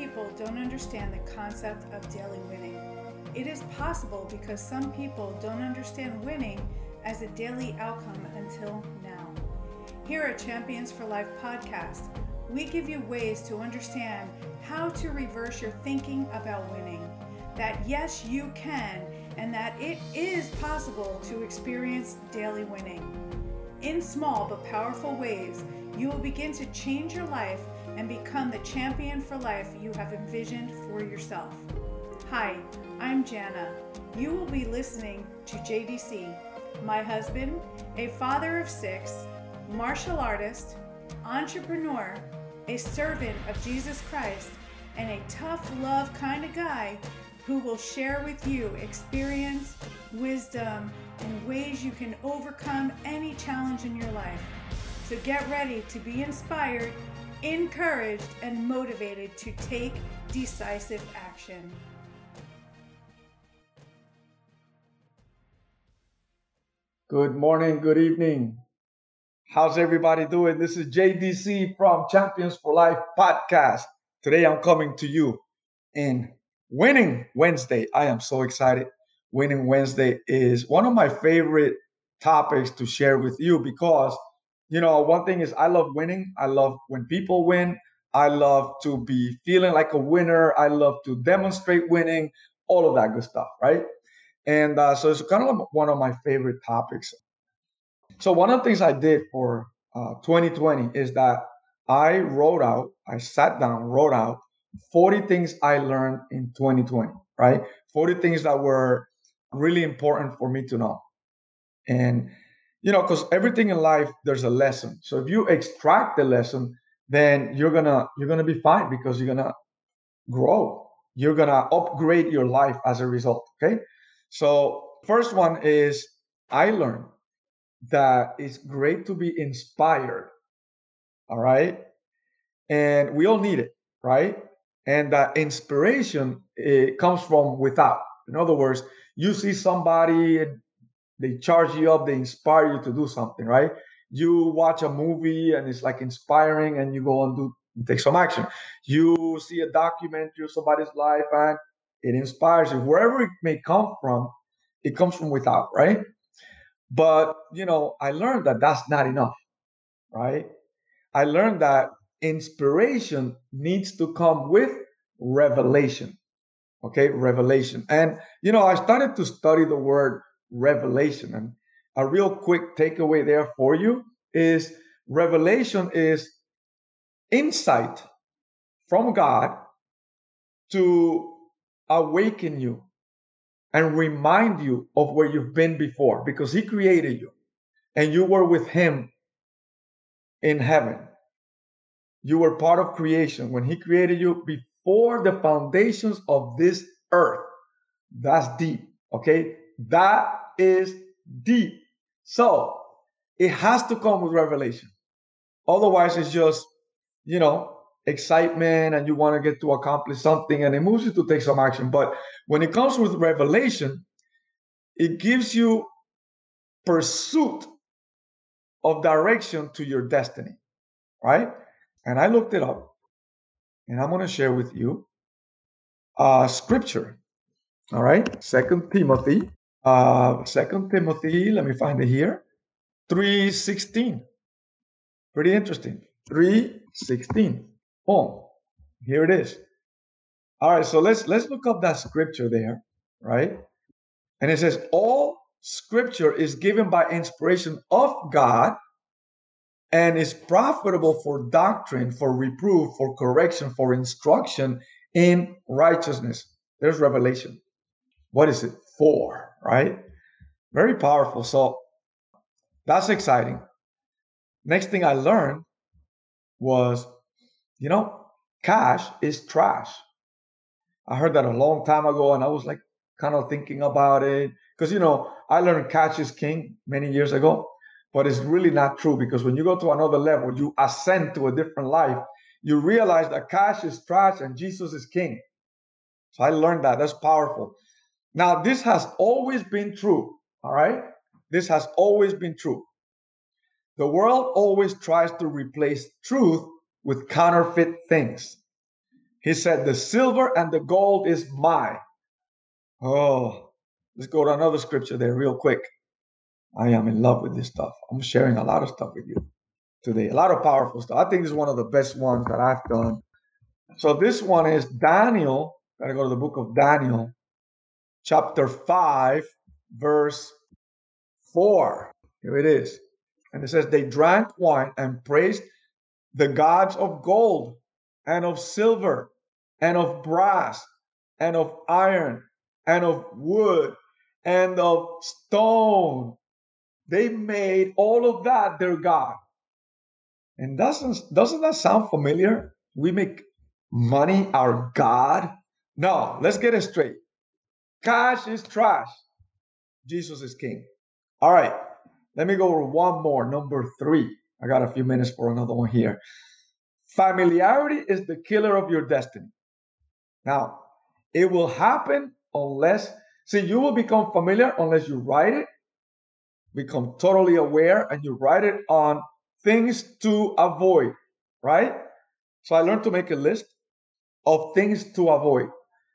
people don't understand the concept of daily winning. It is possible because some people don't understand winning as a daily outcome until now. Here at Champions for Life podcast, we give you ways to understand how to reverse your thinking about winning. That yes, you can, and that it is possible to experience daily winning. In small but powerful ways, you will begin to change your life and become the champion for life you have envisioned for yourself. Hi, I'm Jana. You will be listening to JDC, my husband, a father of six, martial artist, entrepreneur, a servant of Jesus Christ, and a tough love kind of guy who will share with you experience, wisdom, and ways you can overcome any challenge in your life. So get ready to be inspired, encouraged, and motivated to take decisive action. Good morning, good evening. How's everybody doing? This is JDC from Champions for Life podcast. Today I'm coming to you in Winning Wednesday. I am so excited. Winning Wednesday is one of my favorite topics to share with you because, you know, one thing is I love winning. I love when people win. I love to be feeling like a winner. I love to demonstrate winning, all of that good stuff, right? And uh, so it's kind of one of my favorite topics. So one of the things I did for uh, 2020 is that I wrote out, I sat down, wrote out 40 things I learned in 2020, right? 40 things that were really important for me to know. And, you know, because everything in life, there's a lesson. So if you extract the lesson, then you're gonna you're gonna be fine because you're gonna grow. You're gonna upgrade your life as a result. Okay. So, first one is I learned that it's great to be inspired. All right. And we all need it, right? And that inspiration it comes from without. In other words, you see somebody, they charge you up, they inspire you to do something, right? You watch a movie and it's like inspiring, and you go and do take some action. You see a documentary of somebody's life and it inspires you. Wherever it may come from, it comes from without, right? But, you know, I learned that that's not enough, right? I learned that inspiration needs to come with revelation. Okay, revelation. And, you know, I started to study the word revelation. And a real quick takeaway there for you is revelation is insight from God to awaken you and remind you of where you've been before because He created you and you were with Him in heaven. You were part of creation when He created you before the foundations of this earth. That's deep, okay? That is deep. So it has to come with revelation. Otherwise, it's just, you know, excitement and you want to get to accomplish something and it moves you to take some action. But when it comes with revelation, it gives you pursuit of direction to your destiny, right? And I looked it up and I'm going to share with you uh, scripture. All right, Second Timothy, uh, Second Timothy. Let me find it here. Three sixteen. Pretty interesting. Three sixteen. Oh, Here it is. All right, so let's let's look up that scripture there, right? And it says, all scripture is given by inspiration of God and is profitable for doctrine, for reproof, for correction, for instruction in righteousness. There's revelation. What is it for, right? Very powerful. So that's exciting. Next thing I learned was, you know, cash is trash. I heard that a long time ago and I was like kind of thinking about it. Because, you know, I learned cash is king many years ago but it's really not true because when you go to another level, you ascend to a different life, you realize that cash is trash and Jesus is king. So I learned that. That's powerful. Now, this has always been true. All right. This has always been true. The world always tries to replace truth with counterfeit things. He said, The silver and the gold is mine. Oh, let's go to another scripture there, real quick. I am in love with this stuff. I'm sharing a lot of stuff with you today, a lot of powerful stuff. I think this is one of the best ones that I've done. So, this one is Daniel. Gotta go to the book of Daniel, chapter 5, verse 4. Here it is. And it says, They drank wine and praised the gods of gold and of silver and of brass and of iron and of wood and of stone. They made all of that their God. And doesn't, doesn't that sound familiar? We make money our God? No, let's get it straight. Cash is trash. Jesus is king. All right, let me go over one more, number three. I got a few minutes for another one here. Familiarity is the killer of your destiny. Now, it will happen unless, see, you will become familiar unless you write it, become totally aware, and you write it on things to avoid, right? So I learned to make a list of things to avoid,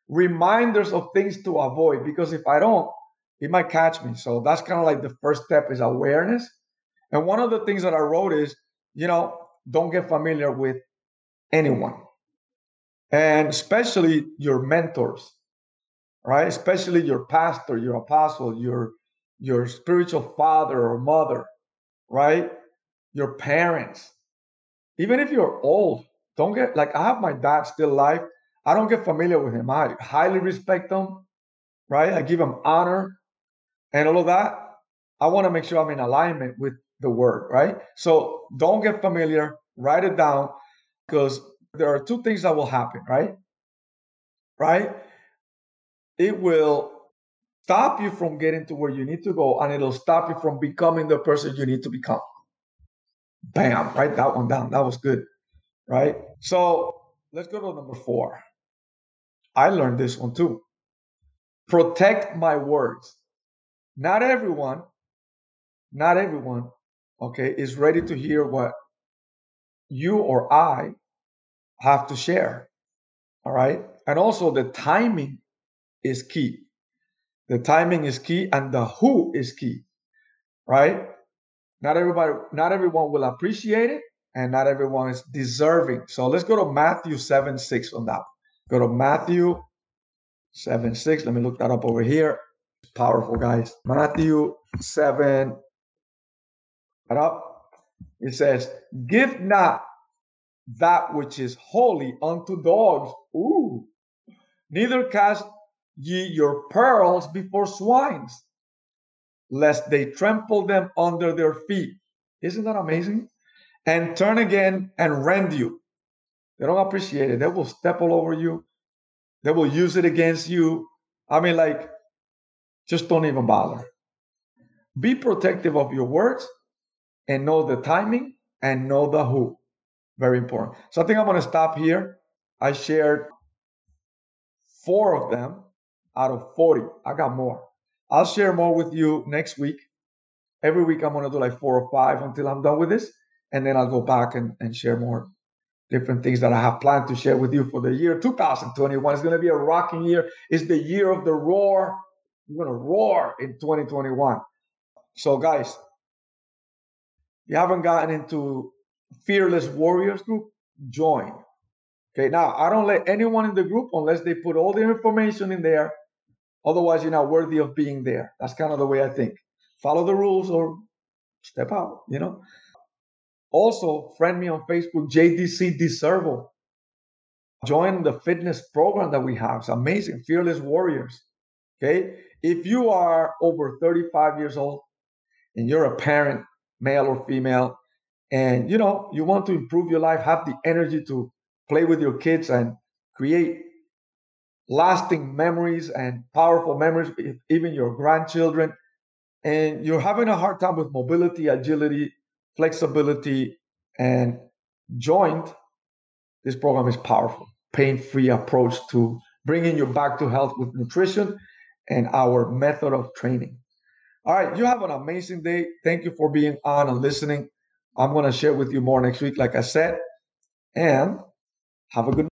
reminders of things to avoid, because if I don't, it might catch me. So that's kind of like the first step is awareness. And one of the things that I wrote is, you know, don't get familiar with anyone. And especially your mentors, right? Especially your pastor, your apostle, your your spiritual father or mother, right? Your parents. Even if you're old, don't get like I have my dad still alive. I don't get familiar with him. I highly respect him, right? I give him honor and all of that. I want to make sure I'm in alignment with the word, right? So don't get familiar, write it down because there are two things that will happen, right? Right? It will stop you from getting to where you need to go and it'll stop you from becoming the person you need to become. Bam, write that one down. That was good, right? So let's go to number four. I learned this one too. Protect my words. Not everyone, not everyone, okay, is ready to hear what you or I have to share. All right. And also the timing is key. The timing is key and the who is key. Right? Not everybody, not everyone will appreciate it, and not everyone is deserving. So let's go to Matthew 7 6 on that. Go to Matthew 7 6. Let me look that up over here. Powerful, guys. Matthew 7. Right up. It says, Give not that which is holy unto dogs. Ooh. Neither cast ye your pearls before swines, lest they trample them under their feet. Isn't that amazing? And turn again and rend you. They don't appreciate it. They will step all over you. They will use it against you. I mean, like, just don't even bother. Be protective of your words and know the timing and know the who. Very important. So I think I'm going to stop here. I shared four of them out of 40. I got more. I'll share more with you next week. Every week I'm going to do like four or five until I'm done with this. And then I'll go back and, and share more different things that I have planned to share with you for the year 2021. It's going to be a rocking year. It's the year of the roar. We're going to roar in 2021. So, guys, you haven't gotten into Fearless Warriors group, join. Okay, now I don't let anyone in the group unless they put all the information in there. Otherwise, you're not worthy of being there. That's kind of the way I think. Follow the rules or step out, you know. Also, friend me on Facebook, JDC Deservo. Join the fitness program that we have. It's amazing. Fearless Warriors. Okay. If you are over 35 years old and you're a parent, male or female, and you know you want to improve your life have the energy to play with your kids and create lasting memories and powerful memories even your grandchildren and you're having a hard time with mobility agility flexibility and joint this program is powerful. Pain-free approach to bringing you back to health with nutrition and our method of training. All right you have an amazing day. Thank you for being on and listening. I'm going to share with you more next week, like I said. And have a good